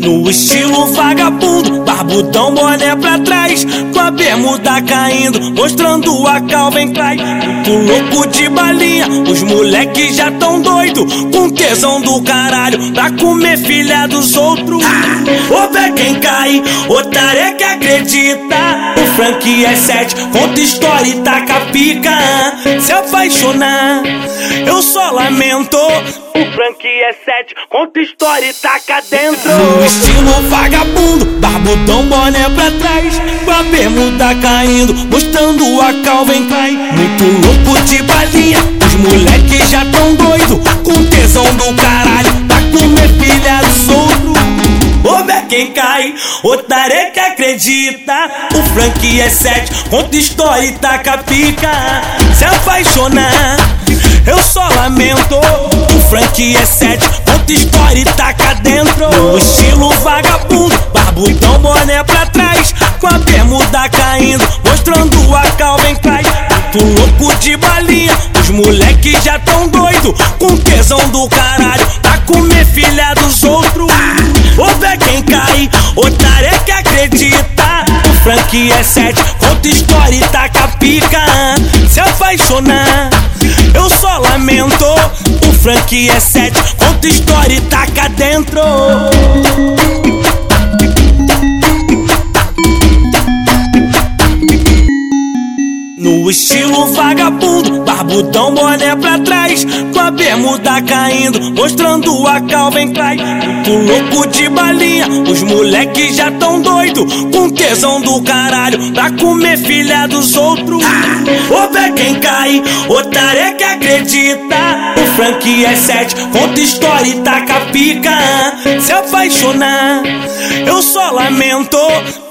No estilo vagabundo, barbudão, boné pra trás. Com a bermuda caindo, mostrando a Calvin Klein. Muito louco de balinha, os moleques já tão doido. Com tesão do caralho, pra comer filha dos outros. Ô pé quem cai, otário é que acredita. O Frank é sete, conta história e taca pica Se apaixonar, o Frank é sete, conta história e taca dentro. No estilo vagabundo, barbudão, boné pra trás. Com a bermuda caindo, mostrando a Calvin Klein. Muito louco de balinha, os moleques já tão doido. Com tesão do caralho, pra comer filha do outros. Ô é quem cai, otário que acredita. O Frank é sete, conta história e taca pica. Se apaixonar, eu só lamento. O Frank é sete, conta história e taca dentro. No estilo vagabundo, barbudão, boné pra trás. Com a bermuda caindo, mostrando a Calvin Klein. Muito louco de balinha, os moleques já tão doido. Com tesão do caralho, pra comer filha dos outros. Ô é quem cai, otário é que acredita. O Frank é sete, conta história e taca pica. Se apaixonar, só lamento. O Frank é sete, conta história e taca dentro. Estilo vagabundo, barbudão, boné pra trás Com a bermuda caindo, mostrando a Calvin Klein. Muito louco de balinha, os moleques já tão doido Com tesão do caralho, pra comer filha dos outros. Ô pé quem cai, otário é que acredita. O Frank é sete, conta história e taca pica. Se apaixonar, eu só lamento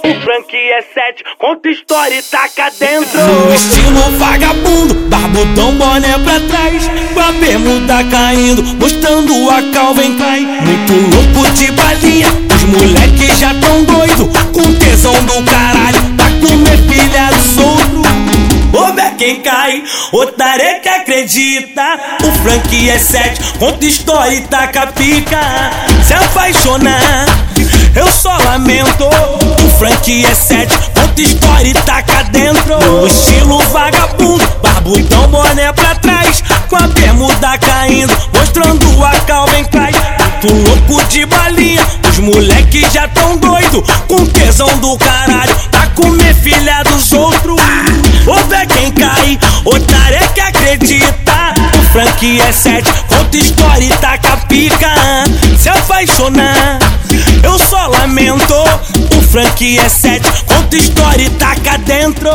o Frank é sete, conta história e taca dentro. No estilo vagabundo, barbudão, boné pra trás. Com a bermuda caindo, mostrando a Calvin Klein. Muito louco de balinha, os moleques já tão doido. Com tesão do caralho, pra comer filha dos outros. Ô é quem cai, que acredita. O Frank é sete, conta história e taca pica. Se apaixonar, eu só lamento. Frank é sete, conta história e taca dentro. No estilo vagabundo, barbudão, boné pra trás. Com a bermuda caindo, mostrando a Calvin Klein. Muito louco de balinha, os moleques já tão doido. Com tesão do caralho, pra comer filha dos outros. Ô é quem cai, otário é que acredita. O Frank é sete, conta história e taca pica. Se apaixonar, eu só lamento. Frank é sete, conta história e taca dentro.